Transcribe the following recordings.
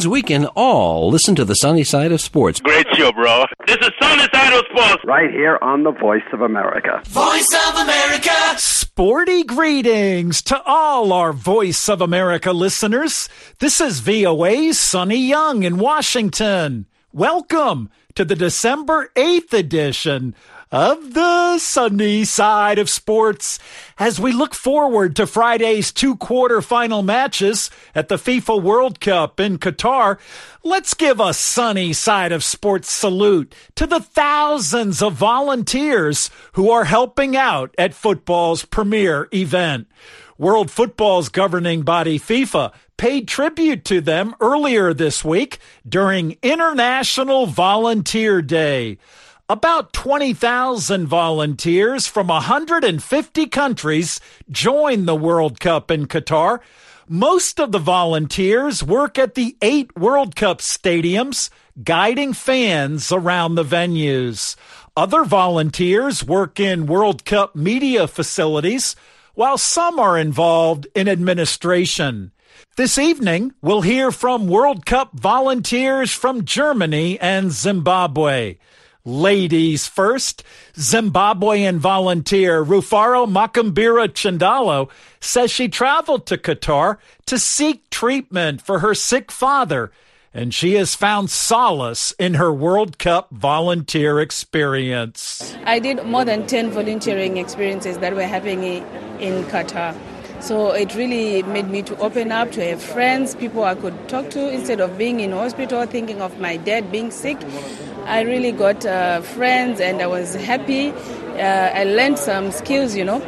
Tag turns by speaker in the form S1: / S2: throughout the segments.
S1: means we can all listen to the sunny side of sports.
S2: Great show, bro. This is Sunny Side of Sports.
S3: Right here on the Voice of America.
S4: Voice of America.
S5: Sporty greetings to all our Voice of America listeners. This is VOA's Sonny Young in Washington. Welcome to the December 8th edition of the sunny side of sports as we look forward to Friday's two quarterfinal matches at the FIFA World Cup in Qatar. Let's give a sunny side of sports salute to the thousands of volunteers who are helping out at football's premier event. World Football's governing body, FIFA, paid tribute to them earlier this week during International Volunteer Day. About 20,000 volunteers from 150 countries join the World Cup in Qatar. Most of the volunteers work at the eight World Cup stadiums, guiding fans around the venues. Other volunteers work in World Cup media facilities, while some are involved in administration. This evening, we'll hear from World Cup volunteers from Germany and Zimbabwe. Ladies first, Zimbabwean volunteer Rufaro Makambira Chindalo says she traveled to Qatar to seek treatment for her sick father, and she has found solace in her World Cup volunteer experience.
S6: I did more than 10 volunteering experiences that were happening in Qatar. So it really made me to open up, to have friends, people I could talk to instead of being in hospital, thinking of my dad being sick. I really got uh, friends and I was happy. Uh, I learned some skills, you know.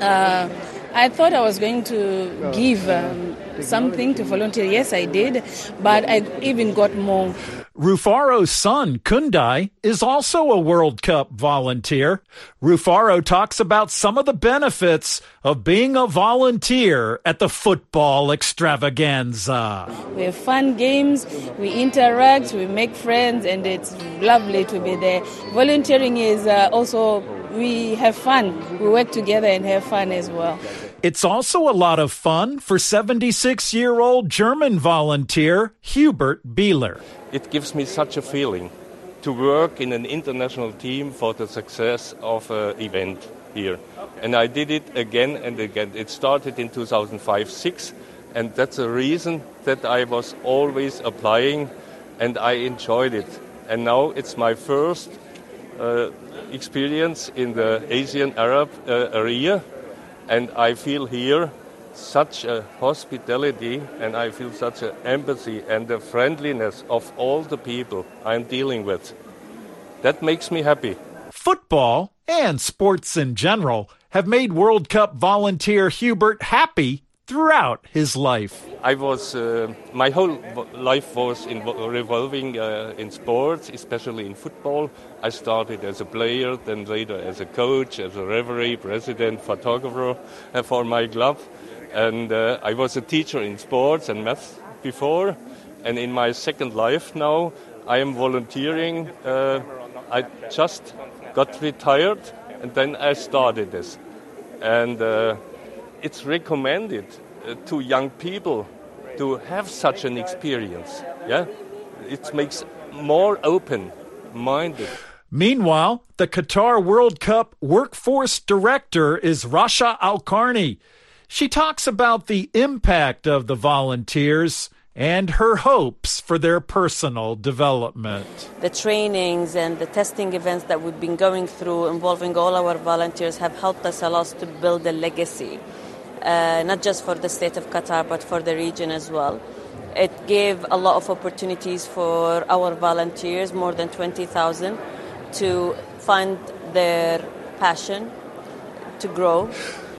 S6: Uh, I thought I was going to give um, something to volunteer. Yes, I did, but I even got more.
S5: Rufaro's son, Kundai, is also a World Cup volunteer. Rufaro talks about some of the benefits of being a volunteer at the football extravaganza.
S6: We have fun games, we interact, we make friends, and it's lovely to be there. Volunteering is uh, also, we have fun. We work together and have fun as well.
S5: It's also a lot of fun for 76 year old German volunteer Hubert Bieler.
S7: It gives me such a feeling to work in an international team for the success of an event here. And I did it again and again. It started in 2005 6, and that's the reason that I was always applying and I enjoyed it. And now it's my first uh, experience in the Asian Arab uh, area and I feel here such a hospitality and I feel such an empathy and the friendliness of all the people I'm dealing with. That makes me happy.
S5: Football and sports in general have made World Cup volunteer Hubert happy throughout his life.
S7: I was, uh, my whole life was in, revolving uh, in sports, especially in football. I started as a player, then later as a coach, as a referee, president, photographer uh, for my club. And uh, I was a teacher in sports and math before. And in my second life now, I am volunteering. Uh, I just got retired and then I started this. And uh, it's recommended uh, to young people to have such an experience. Yeah, it makes more open minded.
S5: Meanwhile, the Qatar World Cup workforce director is Rasha Al Karni. She talks about the impact of the volunteers and her hopes for their personal development.
S8: The trainings and the testing events that we've been going through involving all our volunteers have helped us a lot to build a legacy uh, not just for the state of Qatar but for the region as well. It gave a lot of opportunities for our volunteers, more than 20,000, to find their passion to grow.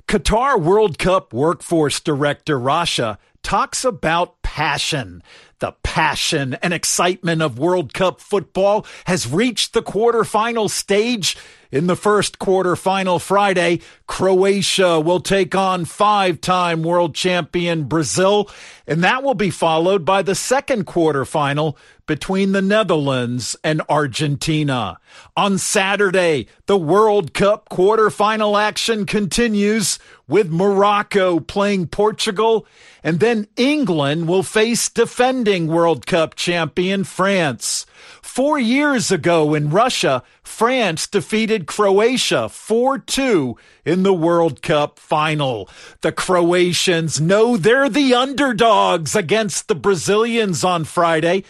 S5: Qatar World Cup Workforce Director Rasha talks about passion. The passion and excitement of World Cup football has reached the quarterfinal stage In the first quarterfinal Friday, Croatia will take on five time world champion Brazil, and that will be followed by the second quarterfinal between the Netherlands and Argentina. On Saturday, the World Cup quarterfinal action continues with Morocco playing Portugal, and then England will face defending World Cup champion France. Four years ago in Russia, France defeated Croatia 4-2 in the World Cup final. The Croatians know they're the underdogs against the Brazilians on Friday.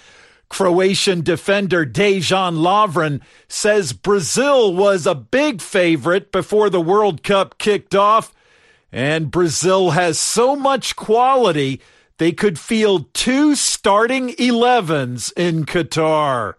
S5: Croatian defender Dejan Lovren says Brazil was a big favorite before the World Cup kicked off, and Brazil has so much quality they could field two starting 11s in Qatar.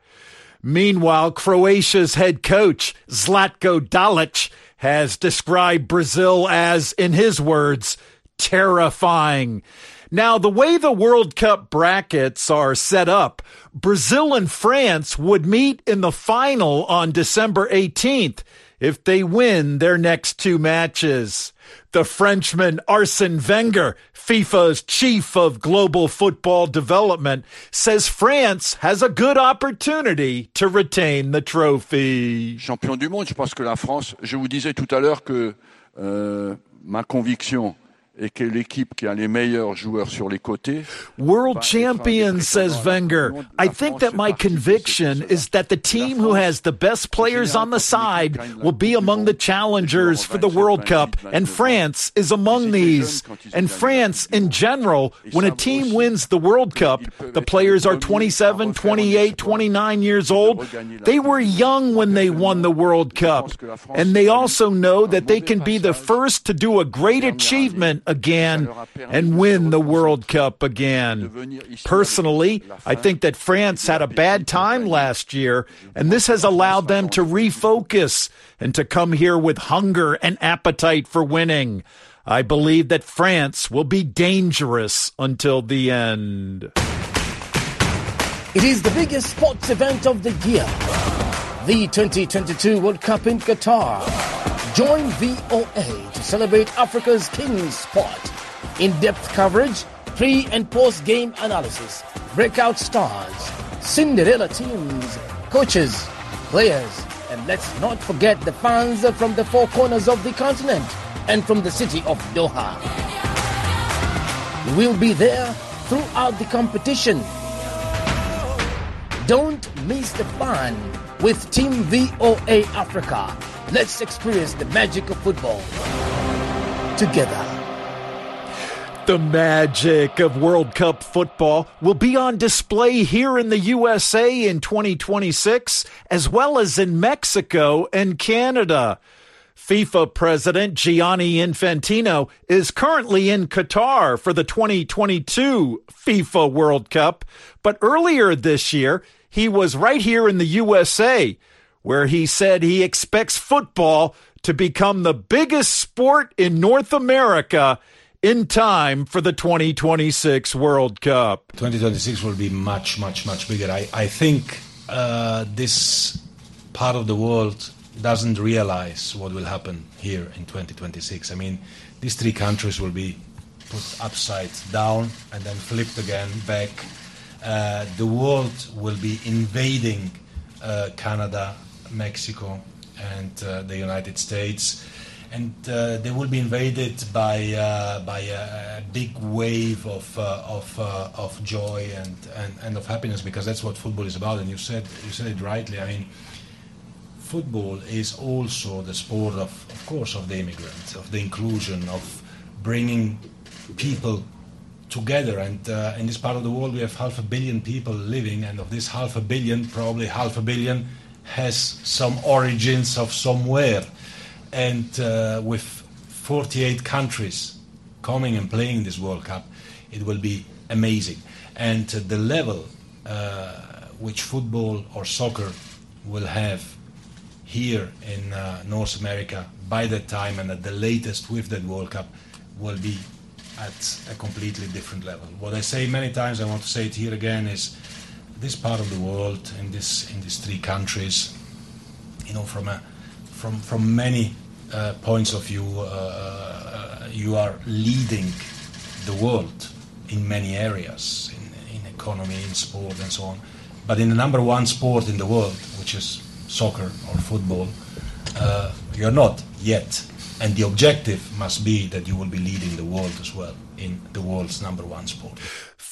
S5: Meanwhile, Croatia's head coach, Zlatko Dalic, has described Brazil as, in his words, terrifying. Now, the way the World Cup brackets are set up, Brazil and France would meet in the final on December 18th if they win their next two matches. The Frenchman Arsene Wenger, FIFA's chief of global football development, says France has a good opportunity to retain the trophy.
S4: Champion du monde, je pense que la France, je vous disais tout à l'heure que euh, ma conviction et que l'équipe qui a les meilleurs joueurs sur les côtés.
S5: World champion, says Wenger. I think that my conviction is that the team who has the best players on the side will be among the challengers for the World Cup, and France is among these. And France, in general, when a team wins the World Cup, the players are 27, 28, 29 years old. They were young when they won the World Cup. And they also know that they can be the first to do a great achievement again and win the World Cup again. Personally, I think that France had a bad time last year, and this has allowed them to refocus and to come here with hunger and appetite for winning. I believe that France will be dangerous until the end.
S9: It is the biggest sports event of the year. The 2022 World Cup in Qatar. Join VOA to celebrate Africa's king sport. In-depth coverage, pre and post game analysis, breakout stars, Cinderella teams, coaches, players, and let's not forget the fans from the four corners of the continent and from the city of Doha. We'll be there throughout the competition. Don't miss the fun with Team VOA Africa. Let's experience the magic of football together.
S5: The magic of World Cup football will be on display here in the USA in 2026, as well as in Mexico and Canada. FIFA President Gianni Infantino is currently in Qatar for the 2022 FIFA World Cup, but earlier this year, he was right here in the USA, where he said he expects football to become the biggest sport in North America in time for the 2026 World Cup.
S10: 2026 will be much, much, much bigger. I, I think uh, this part of the world doesn't realize what will happen here in 2026. I mean, these three countries will be put upside down and then flipped again back. Uh, the world will be invading uh, Canada, Mexico, and uh, the United States and uh, they will be invaded by uh, by a, big wave of of of joy and, and, and of happiness because that's what football is about. And you said you said it rightly. I mean, football is also the sport of, of course, of the immigrants, of the inclusion, of bringing people together. And uh, in this part of the world, we have half a billion people living, and of this half a billion, probably half a billion has some origins of somewhere and uh, with 48 countries coming and playing this World Cup, it will be amazing. And the level uh, which football or soccer will have here in uh, North America by that time and at the latest with that World Cup will be at a completely different level. What I say many times, I want to say it here again, is this part of the world in this in these three countries, you know, from a from from many uh, points of view, uh, uh, you are leading the world in many areas, in, in economy, in sport, and so on. But in the number one sport in the world, which is soccer or football, uh, you're not yet. And the objective must be that you will be leading the world as well in the world's number one sport.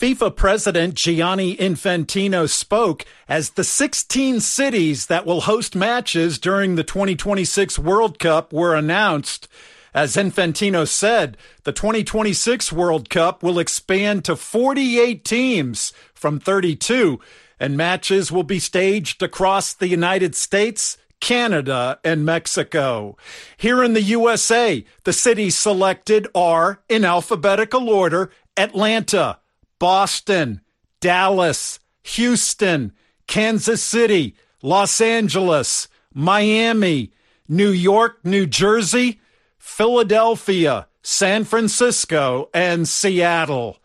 S5: FIFA President Gianni Infantino spoke as the 16 cities that will host matches during the 2026 World Cup were announced. As Infantino said, the 2026 World Cup will expand to 48 teams from 32, and matches will be staged across the United States, Canada, and Mexico. Here in the USA, the cities selected are, in alphabetical order, Atlanta, Boston, Dallas, Houston, Kansas City, Los Angeles, Miami, New York, New Jersey, Philadelphia, San Francisco, and Seattle.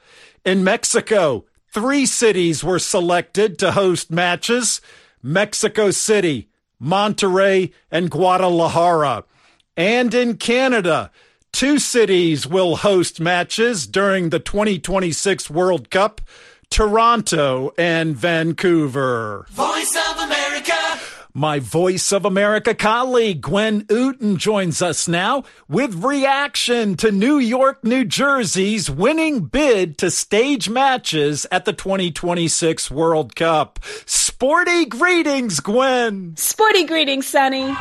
S5: In Mexico, three cities were selected to host matches Mexico City, Monterrey, and Guadalajara. And in Canada, Two cities will host matches during the 2026 World Cup Toronto and Vancouver.
S11: Voice of America.
S5: My Voice of America colleague Gwen Outen joins us now with reaction to New York, New Jersey's winning bid to stage matches at the 2026 World Cup. Sporty greetings, Gwen.
S12: Sporty greetings, Sonny.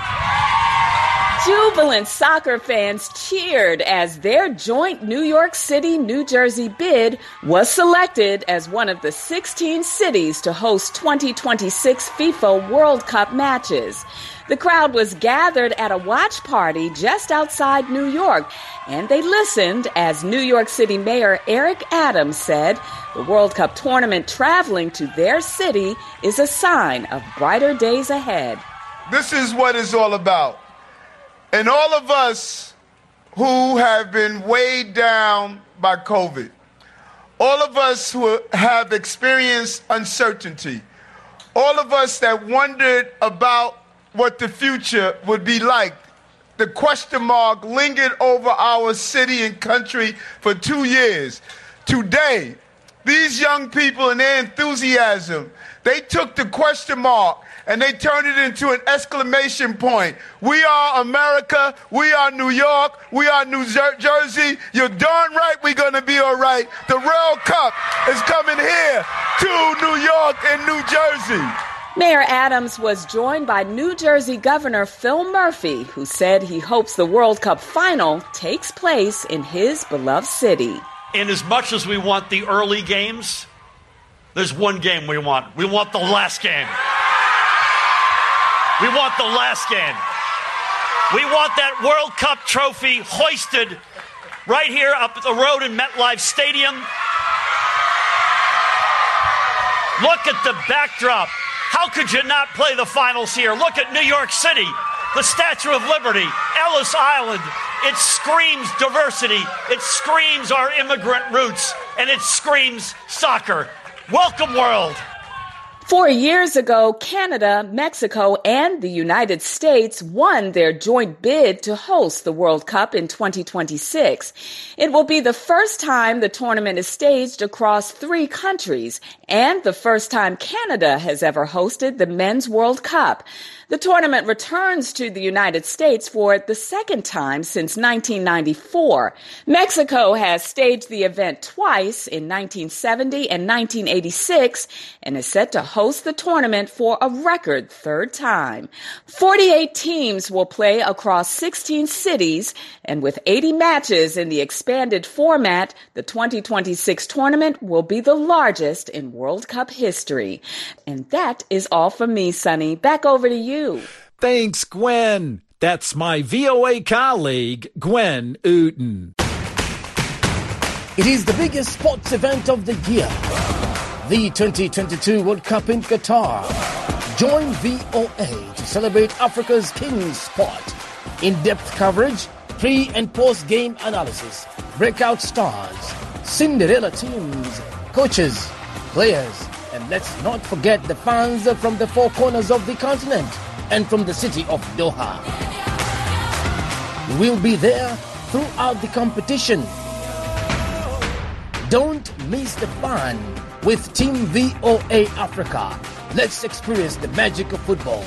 S12: Jubilant soccer fans cheered as their joint New York City, New Jersey bid was selected as one of the 16 cities to host 2026 FIFA World Cup matches. The crowd was gathered at a watch party just outside New York, and they listened as New York City Mayor Eric Adams said the World Cup tournament traveling to their city is a sign of brighter days ahead.
S13: This is what it's all about. And all of us who have been weighed down by COVID, all of us who have experienced uncertainty, all of us that wondered about what the future would be like, the question mark lingered over our city and country for two years. Today, these young people and their enthusiasm, they took the question mark and they turned it into an exclamation point. We are America. We are New York. We are New Jer- Jersey. You're darn right we're going to be all right. The World Cup is coming here to New York and New Jersey.
S12: Mayor Adams was joined by New Jersey Governor Phil Murphy, who said he hopes the World Cup final takes place in his beloved city.
S14: In as much as we want the early games, there's one game we want. We want the last game. We want the last game. We want that World Cup trophy hoisted right here up the road in MetLife Stadium. Look at the backdrop. How could you not play the finals here? Look at New York City, the Statue of Liberty, Ellis Island. It screams diversity, it screams our immigrant roots, and it screams soccer. Welcome, world.
S12: Four years ago, Canada, Mexico, and the United States won their joint bid to host the World Cup in 2026. It will be the first time the tournament is staged across three countries and the first time Canada has ever hosted the Men's World Cup. The tournament returns to the United States for the second time since 1994. Mexico has staged the event twice in 1970 and 1986 and is set to host the tournament for a record third time. 48 teams will play across 16 cities, and with 80 matches in the expanded format, the 2026 tournament will be the largest in World Cup history. And that is all from me, Sonny. Back over to you.
S5: Thanks, Gwen. That's my VOA colleague, Gwen Outen.
S9: It is the biggest sports event of the year, the 2022 World Cup in Qatar. Join VOA to celebrate Africa's king sport. In-depth coverage, pre and post-game analysis, breakout stars, Cinderella teams, coaches, players, and let's not forget the fans from the four corners of the continent and from the city of Doha. We'll be there throughout the competition. Don't miss the fun with Team VOA Africa. Let's experience the magic of football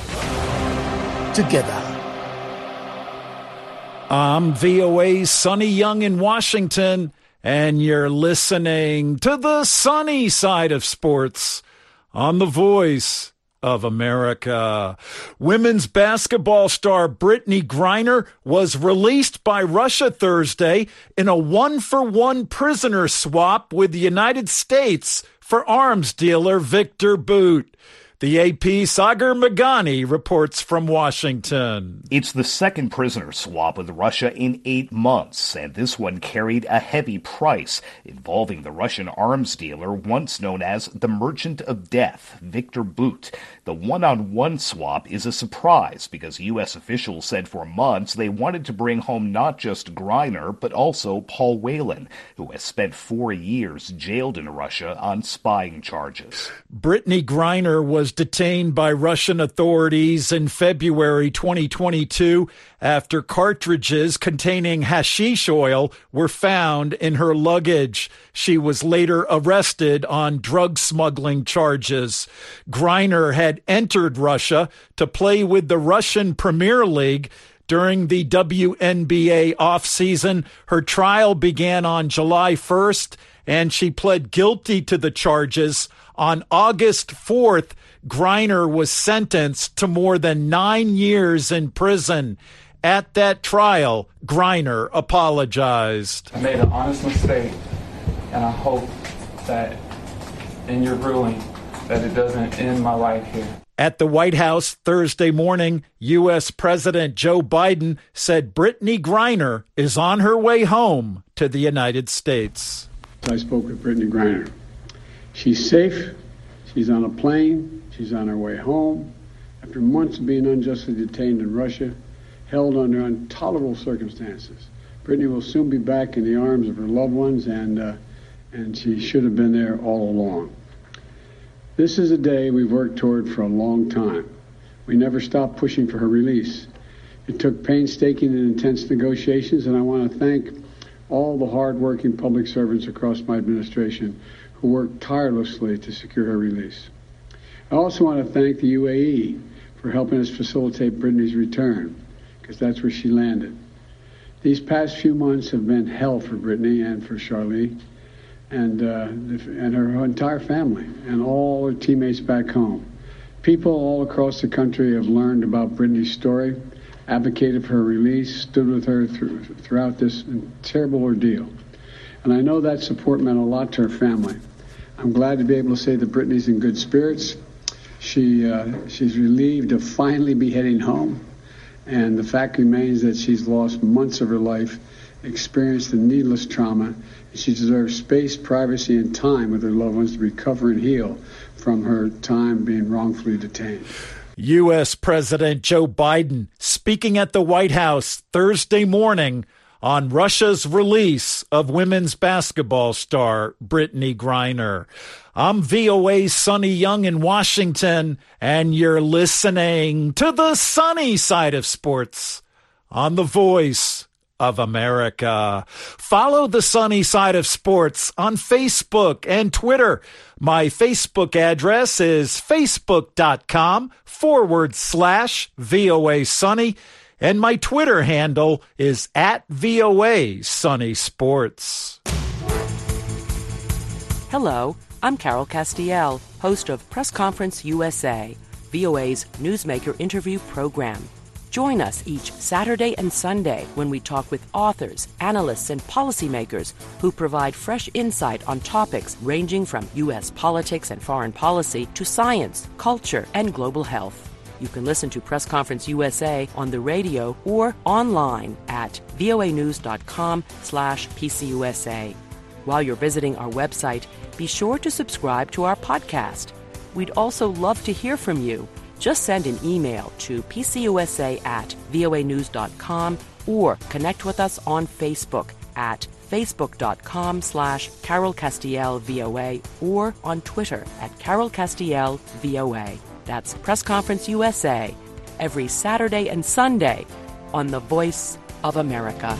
S9: together.
S5: I'm VOA's Sonny Young in Washington, and you're listening to the sunny side of sports on the voice of America. Women's basketball star Brittney Griner was released by Russia Thursday in a one for one prisoner swap with the United States for arms dealer Victor Bout. The AP Sagar Meghani reports from Washington.
S11: It's the second prisoner swap with Russia in eight months, and this one carried a heavy price involving the Russian arms dealer once known as the Merchant of Death, Viktor Bout. The one on one swap is a surprise because U.S. officials said for months they wanted to bring home not just Griner, but also Paul Whelan, who has spent four years jailed in Russia on spying charges.
S5: Brittney Griner was detained by Russian authorities in February 2022 after cartridges containing hashish oil were found in her luggage. She was later arrested on drug smuggling charges. Griner had entered Russia to play with the Russian Premier League during the WNBA offseason. Her trial began on July 1st, and she pled guilty to the charges. On August 4th, Griner was sentenced to more than nine years in prison. At that trial, Griner apologized.
S15: I made an honest mistake, and I hope that in your ruling that it doesn't end my life here.
S5: At the White House Thursday morning, U.S. President Joe Biden said Brittney Griner is on her way home to the United States.
S16: I spoke with Brittney Griner. She's safe. She's on a plane. She's on her way home. After months of being unjustly detained in Russia, held under intolerable circumstances. Brittney will soon be back in the arms of her loved ones, and, uh, and she should have been there all along. This is a day we've worked toward for a long time. We never stopped pushing for her release. It took painstaking and intense negotiations, and I want to thank all the hardworking public servants across my administration who worked tirelessly to secure her release. I also want to thank the UAE for helping us facilitate Brittney's return, because that's where she landed. These past few months have been hell for Brittney and for Charlie and, uh, and her entire family and all her teammates back home. People all across the country have learned about Brittney's story, advocated for her release, stood with her through, throughout this terrible ordeal. And I know that support meant a lot to her family. I'm glad to be able to say that Brittney's in good spirits. She, uh, she's relieved to finally be heading home. And the fact remains that she's lost months of her life, experienced the needless trauma, and she deserves space, privacy, and time with her loved ones to recover and heal from her time being wrongfully detained.
S5: U.S. President Joe Biden speaking at the White House Thursday morning on Russia's release of women's basketball star Brittney Griner. I'm VOA's Sonny Young in Washington, and you're listening to the sunny side of sports on the voice of America. Follow the sunny side of sports on Facebook and Twitter. My Facebook address is facebook.com forward slash VOA Sunny. And my Twitter handle is at VOA Sunny Sports.
S17: Hello, I'm Carol Castiel, host of Press Conference USA, VOA's newsmaker interview program. Join us each Saturday and Sunday when we talk with authors, analysts, and policymakers who provide fresh insight on topics ranging from U.S. politics and foreign policy to science, culture, and global health. You can listen to Press Conference USA on the radio or online at voanews.com slash pcusa. While you're visiting our website, be sure to subscribe to our podcast. We'd also love to hear from you. Just send an email to pcusa at voanews.com or connect with us on Facebook at facebook.com slash Carol Castiel VOA or on Twitter at Carol Castiel VOA. That's Press Conference USA every Saturday and Sunday on the voice of America.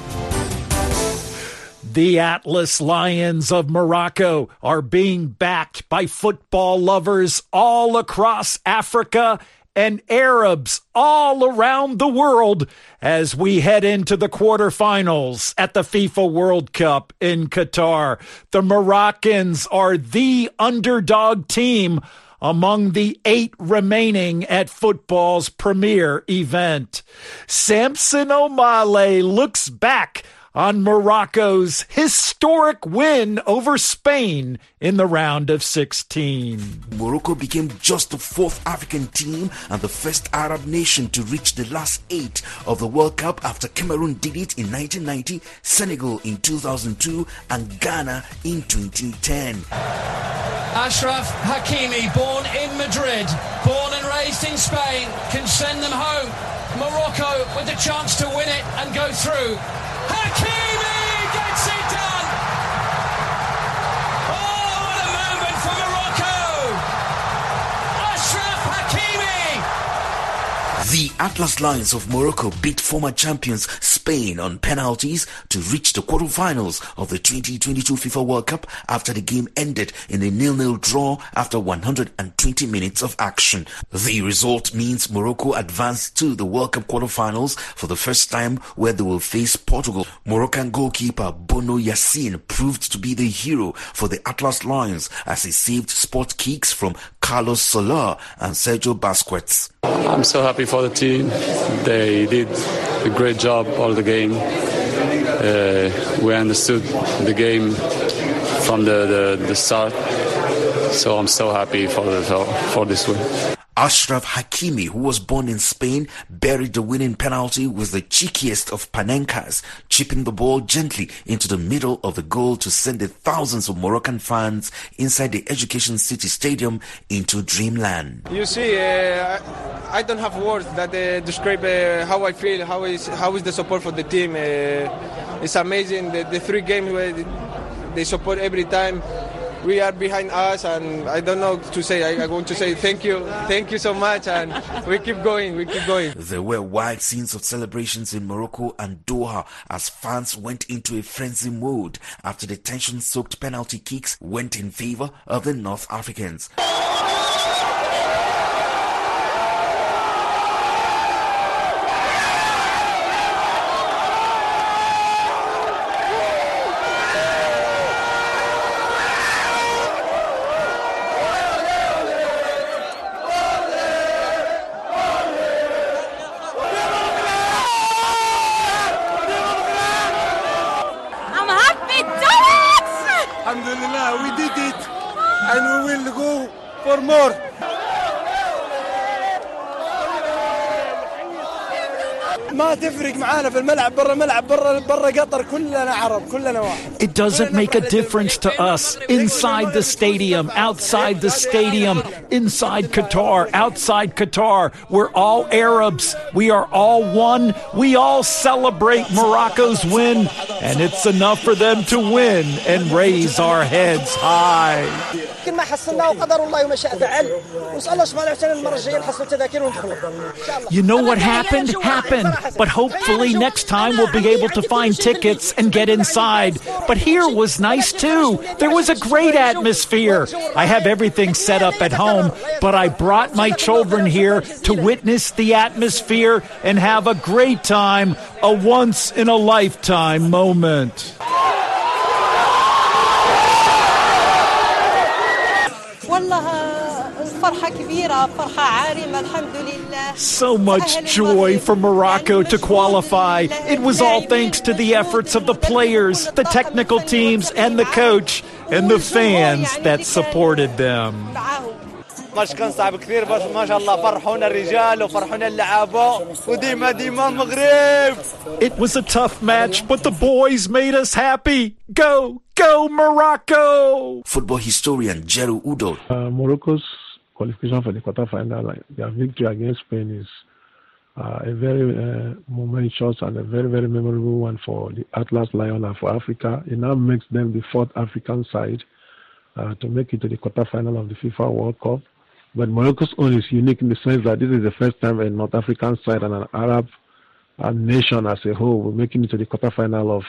S5: The Atlas Lions of Morocco are being backed by football lovers all across Africa and Arabs all around the world as we head into the quarterfinals at the FIFA World Cup in Qatar. The Moroccans are the underdog team among the eight remaining at football's premier event. Samson Omale looks back on Morocco's historic win over Spain in the round of 16.
S18: Morocco became just the fourth African team and the first Arab nation to reach the last eight of the World Cup after Cameroon did it in 1990, Senegal in 2002, and Ghana in 2010.
S19: Ashraf Hakimi, born in Madrid, born and raised in Spain, can send them home. Morocco with the chance to win it and go through. Hakimi gets it done! Oh, what a moment for Morocco! Ashraf Hakimi!
S18: The Atlas Lions of Morocco beat former champions Spain on penalties to reach the quarterfinals of the 2022 FIFA World Cup after the game ended in a nil-nil draw after 120 minutes of action. The result means Morocco advanced to the World Cup quarterfinals for the first time where they will face Portugal. Moroccan goalkeeper Bono Yassin proved to be the hero for the Atlas Lions as he saved spot kicks from Carlos Soler and Sergio Busquets.
S20: I'm so happy for the team. They did a great job all the game. Uh, we understood the game from the, the, the start. So I'm so happy for, the, for this win.
S18: Ashraf Hakimi, who was born in Spain, buried the winning penalty with the cheekiest of panenkas, chipping the ball gently into the middle of the goal to send the thousands of Moroccan fans inside the Education City Stadium into dreamland.
S21: You see, uh, I don't have words that uh, describe uh, how I feel, how is, how is the support for the team. Uh, it's amazing, the, the three games where they support every time we are behind us and I don't know to say. I, I, want to say thank you, thank you so much and we keep going, we keep going.
S18: There were wild scenes of celebrations in Morocco and Doha as fans went into a frenzy mode after the tension-soaked penalty kicks went in favor of the North Africans.
S21: معانا في الملعب برا الملعب برا برا قطر كلنا عرب كلنا واحد
S5: It doesn't make a difference to us inside the stadium, outside the stadium, inside Qatar, outside Qatar. We're all Arabs. We are all one. We all celebrate Morocco's win, and it's enough for them to win and raise our heads high.
S22: يمكن ما حصلناه قدر الله وما شاء فعل ونسال الله سبحانه وتعالى المره الجايه نحصل تذاكر وندخلوا
S5: You know what happened? Happened. But hopefully next time we'll be able to find tickets and get inside. But here was nice too. There was a great atmosphere. I have everything set up at home, but I brought my children here to witness the atmosphere and have a great time, a once in a lifetime moment. So much joy for Morocco to qualify. It was all thanks to the efforts of the players, the technical teams, and the coach, and the fans that supported them.
S21: ماتش كان صعب كثير بس ما شاء الله فرحونا الرجال وفرحونا اللعابة وديما ديما المغرب
S5: It was a tough match, but the boys made us happy. Go, go Morocco!
S18: Football historian Jeru Udo.
S23: Uh, Morocco's qualification for the quarterfinal, their victory against Spain is uh, a very uh, momentous and a very, very memorable one for the Atlas Lion and for Africa. It now makes them the fourth African side uh, to make it to the quarterfinal of the FIFA World Cup. But Morocco's own is unique in the sense that this is the first time a North African side and an Arab uh, nation as a whole. We're making it to the quarterfinal of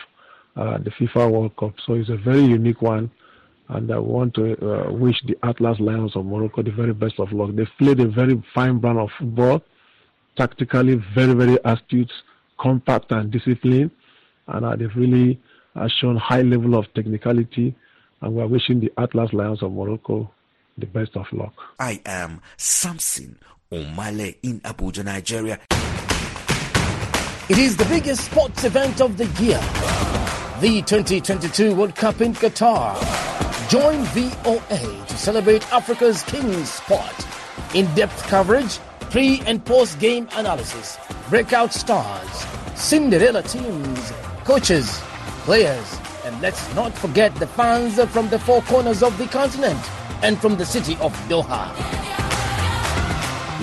S23: uh, the FIFA World Cup. So it's a very unique one. And I want to uh, wish the Atlas Lions of Morocco the very best of luck. They've played a very fine brand of football, tactically very, very astute, compact, and disciplined. And uh, they've really uh, shown high level of technicality. And we're wishing the Atlas Lions of Morocco the best of luck.
S18: I am Samson Omale in Abuja, Nigeria.
S9: It is the biggest sports event of the year, the 2022 World Cup in Qatar. Join VOA to celebrate Africa's king sport. In-depth coverage, pre and post-game analysis, breakout stars, Cinderella teams, coaches, players, and let's not forget the fans from the four corners of the continent and from the city of Doha.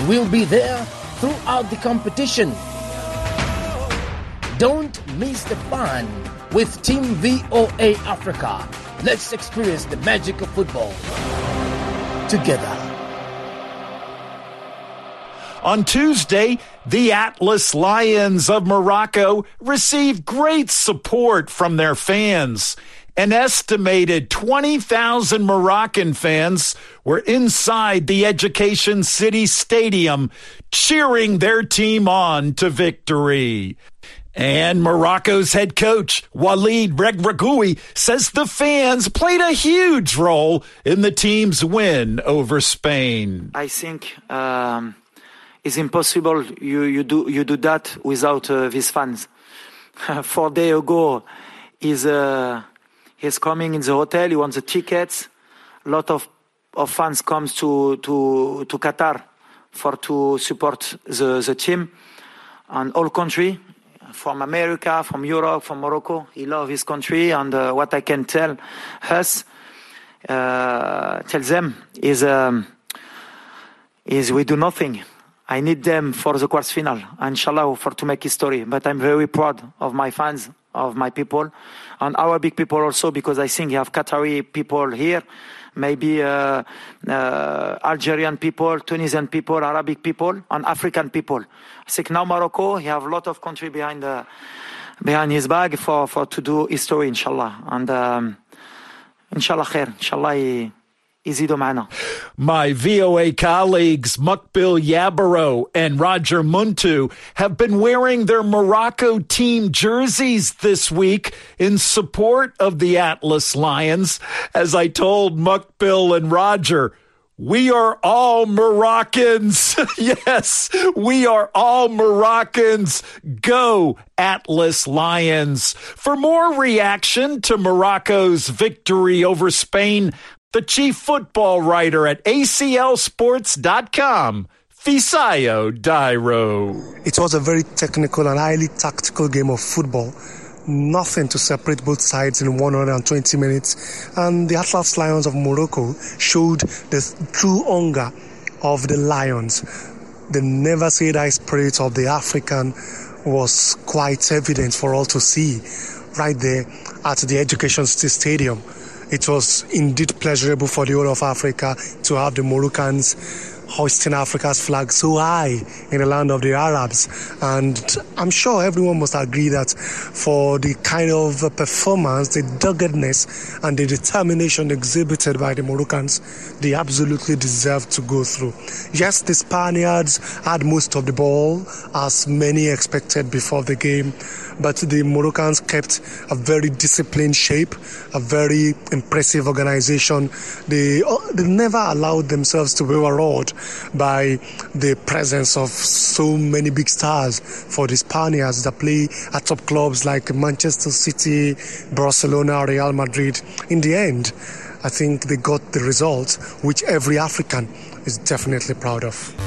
S9: We'll be there throughout the competition. Don't miss the fun with Team VOA Africa. Let's experience the magic of football together.
S5: On Tuesday, the Atlas Lions of Morocco received great support from their fans. An estimated 20,000 Moroccan fans were inside the Education City Stadium cheering their team on to victory. And Morocco's head coach, Walid Regragui, says the fans played a huge role in the team's win over Spain.
S24: I think um, it's impossible you, you, do, you do that without uh, these fans. Four days ago, is uh, he's coming in the hotel, he wants the tickets. A lot of, of fans comes to, to, to Qatar for to support the, the team and all country from America, from Europe, from Morocco. He loves his country, and uh, what I can tell us, uh, tell them is um, is we do nothing. I need them for the quarter final, inshallah, for to make history. But I'm very proud of my fans, of my people, and big people also, because I think you have Qatari people here maybe uh, uh, Algerian people, Tunisian people, Arabic people, and African people. I think now Morocco, he have a lot of country behind the, behind his bag for, for to do history, inshallah. And um, inshallah khair, inshallah he,
S5: my VOA colleagues Mukbil Yabaro and Roger Muntu have been wearing their Morocco team jerseys this week in support of the Atlas Lions. As I told Mukbil and Roger, we are all Moroccans. yes, we are all Moroccans. Go Atlas Lions. For more reaction to Morocco's victory over Spain, the chief football writer at ACLSports.com, Fisayo Dairo.
S25: It was a very technical and highly tactical game of football. Nothing to separate both sides in 120 minutes. And the Atlas Lions of Morocco showed the true hunger of the Lions. The never say die spirit of the African was quite evident for all to see right there at the Education Stadium it was indeed pleasurable for the whole of Africa to have the Moroccans hoisting Africa's flag so high in the land of the Arabs. And I'm sure everyone must agree that for the kind of performance, the doggedness, and the determination exhibited by the Moroccans, they absolutely deserve to go through. Yes, the Spaniards had most of the ball, as many expected before the game but the Moroccans kept a very disciplined shape, a very impressive organization. They, uh, they never allowed themselves to be overawed by the presence of so many big stars for the Spaniards that play at top clubs like Manchester City, Barcelona, Real Madrid. In the end, I think they got the result which every African is definitely proud of.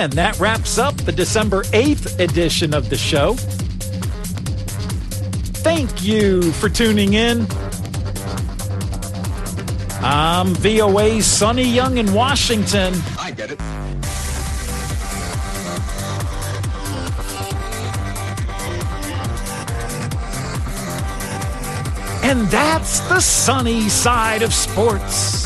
S5: And that wraps up the December 8th edition of the show. Thank you for tuning in. I'm VOA's Sonny Young in Washington.
S26: I get it.
S5: And that's the sunny side of sports.